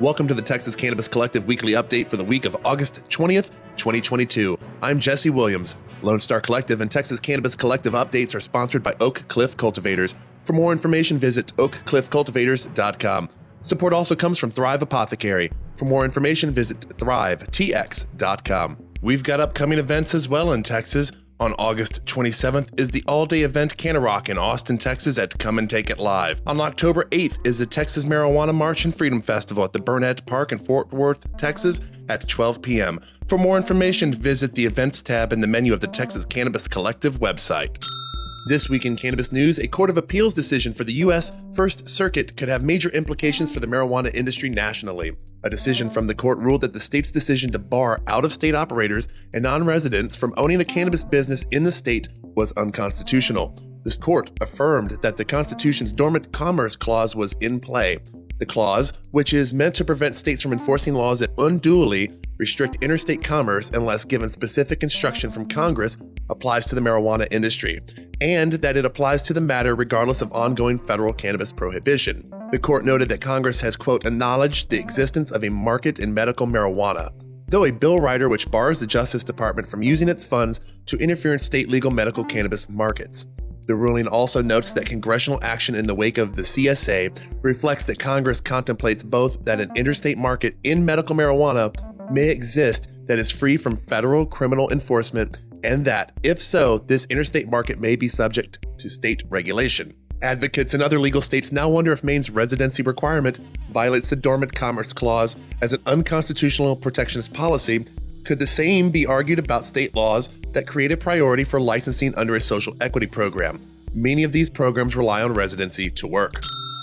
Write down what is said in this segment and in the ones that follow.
Welcome to the Texas Cannabis Collective weekly update for the week of August 20th, 2022. I'm Jesse Williams. Lone Star Collective and Texas Cannabis Collective updates are sponsored by Oak Cliff Cultivators. For more information, visit oakcliffcultivators.com. Support also comes from Thrive Apothecary. For more information, visit thrivetx.com. We've got upcoming events as well in Texas. On August 27th is the all-day event CannaRock in Austin, Texas at Come and Take It Live. On October 8th is the Texas Marijuana March and Freedom Festival at the Burnett Park in Fort Worth, Texas at 12 p.m. For more information, visit the events tab in the menu of the Texas Cannabis Collective website. This week in cannabis news, a Court of Appeals decision for the U.S. First Circuit could have major implications for the marijuana industry nationally. A decision from the court ruled that the state's decision to bar out of state operators and non residents from owning a cannabis business in the state was unconstitutional. This court affirmed that the Constitution's Dormant Commerce Clause was in play. The clause, which is meant to prevent states from enforcing laws that unduly restrict interstate commerce unless given specific instruction from Congress, applies to the marijuana industry, and that it applies to the matter regardless of ongoing federal cannabis prohibition. The court noted that Congress has, quote, acknowledged the existence of a market in medical marijuana, though a bill rider which bars the Justice Department from using its funds to interfere in state legal medical cannabis markets. The ruling also notes that congressional action in the wake of the CSA reflects that Congress contemplates both that an interstate market in medical marijuana may exist that is free from federal criminal enforcement and that, if so, this interstate market may be subject to state regulation. Advocates in other legal states now wonder if Maine's residency requirement violates the Dormant Commerce Clause as an unconstitutional protectionist policy. Could the same be argued about state laws that create a priority for licensing under a social equity program? Many of these programs rely on residency to work.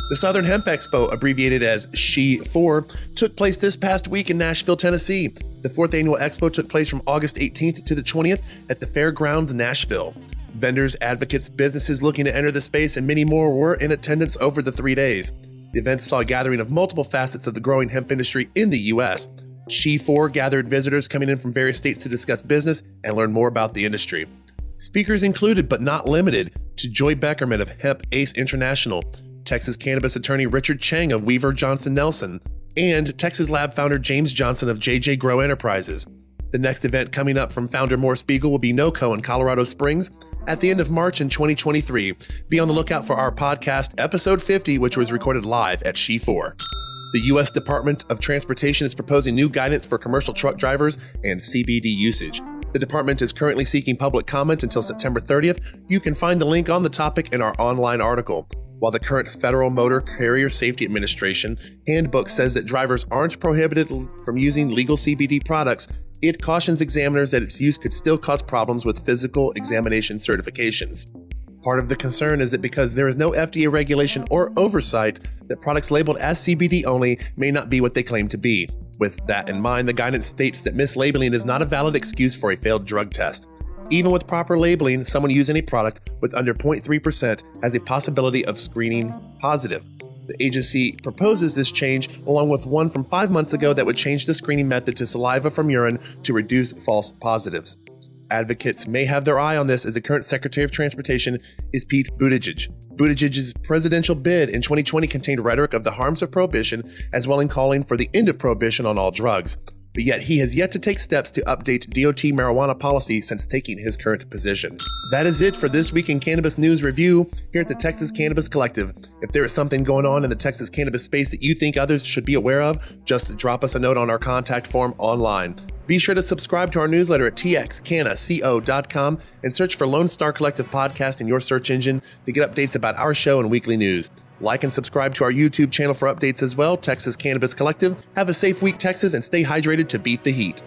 The Southern Hemp Expo, abbreviated as SHE4, took place this past week in Nashville, Tennessee. The fourth annual expo took place from August 18th to the 20th at the Fairgrounds Nashville. Vendors, advocates, businesses looking to enter the space, and many more were in attendance over the three days. The event saw a gathering of multiple facets of the growing hemp industry in the U.S. SHE4 gathered visitors coming in from various states to discuss business and learn more about the industry. Speakers included, but not limited, to Joy Beckerman of Hemp Ace International, Texas cannabis attorney Richard Chang of Weaver Johnson Nelson, and Texas Lab founder James Johnson of JJ Grow Enterprises. The next event coming up from founder Morris Beegle will be NOCO in Colorado Springs at the end of March in 2023. Be on the lookout for our podcast, episode 50, which was recorded live at SHE4. The U.S. Department of Transportation is proposing new guidance for commercial truck drivers and CBD usage. The department is currently seeking public comment until September 30th. You can find the link on the topic in our online article. While the current Federal Motor Carrier Safety Administration handbook says that drivers aren't prohibited from using legal CBD products, it cautions examiners that its use could still cause problems with physical examination certifications. Part of the concern is that because there is no FDA regulation or oversight, that products labeled as CBD only may not be what they claim to be. With that in mind, the guidance states that mislabeling is not a valid excuse for a failed drug test. Even with proper labeling, someone using a product with under 0.3% has a possibility of screening positive. The agency proposes this change along with one from five months ago that would change the screening method to saliva from urine to reduce false positives. Advocates may have their eye on this as the current Secretary of Transportation is Pete Buttigieg. Buttigieg's presidential bid in 2020 contained rhetoric of the harms of prohibition as well as calling for the end of prohibition on all drugs but yet he has yet to take steps to update DOT marijuana policy since taking his current position. That is it for this week in Cannabis News Review here at the Texas Cannabis Collective. If there is something going on in the Texas cannabis space that you think others should be aware of, just drop us a note on our contact form online. Be sure to subscribe to our newsletter at txcannaco.com and search for Lone Star Collective Podcast in your search engine to get updates about our show and weekly news. Like and subscribe to our YouTube channel for updates as well. Texas Cannabis Collective. Have a safe week, Texas, and stay hydrated to beat the heat.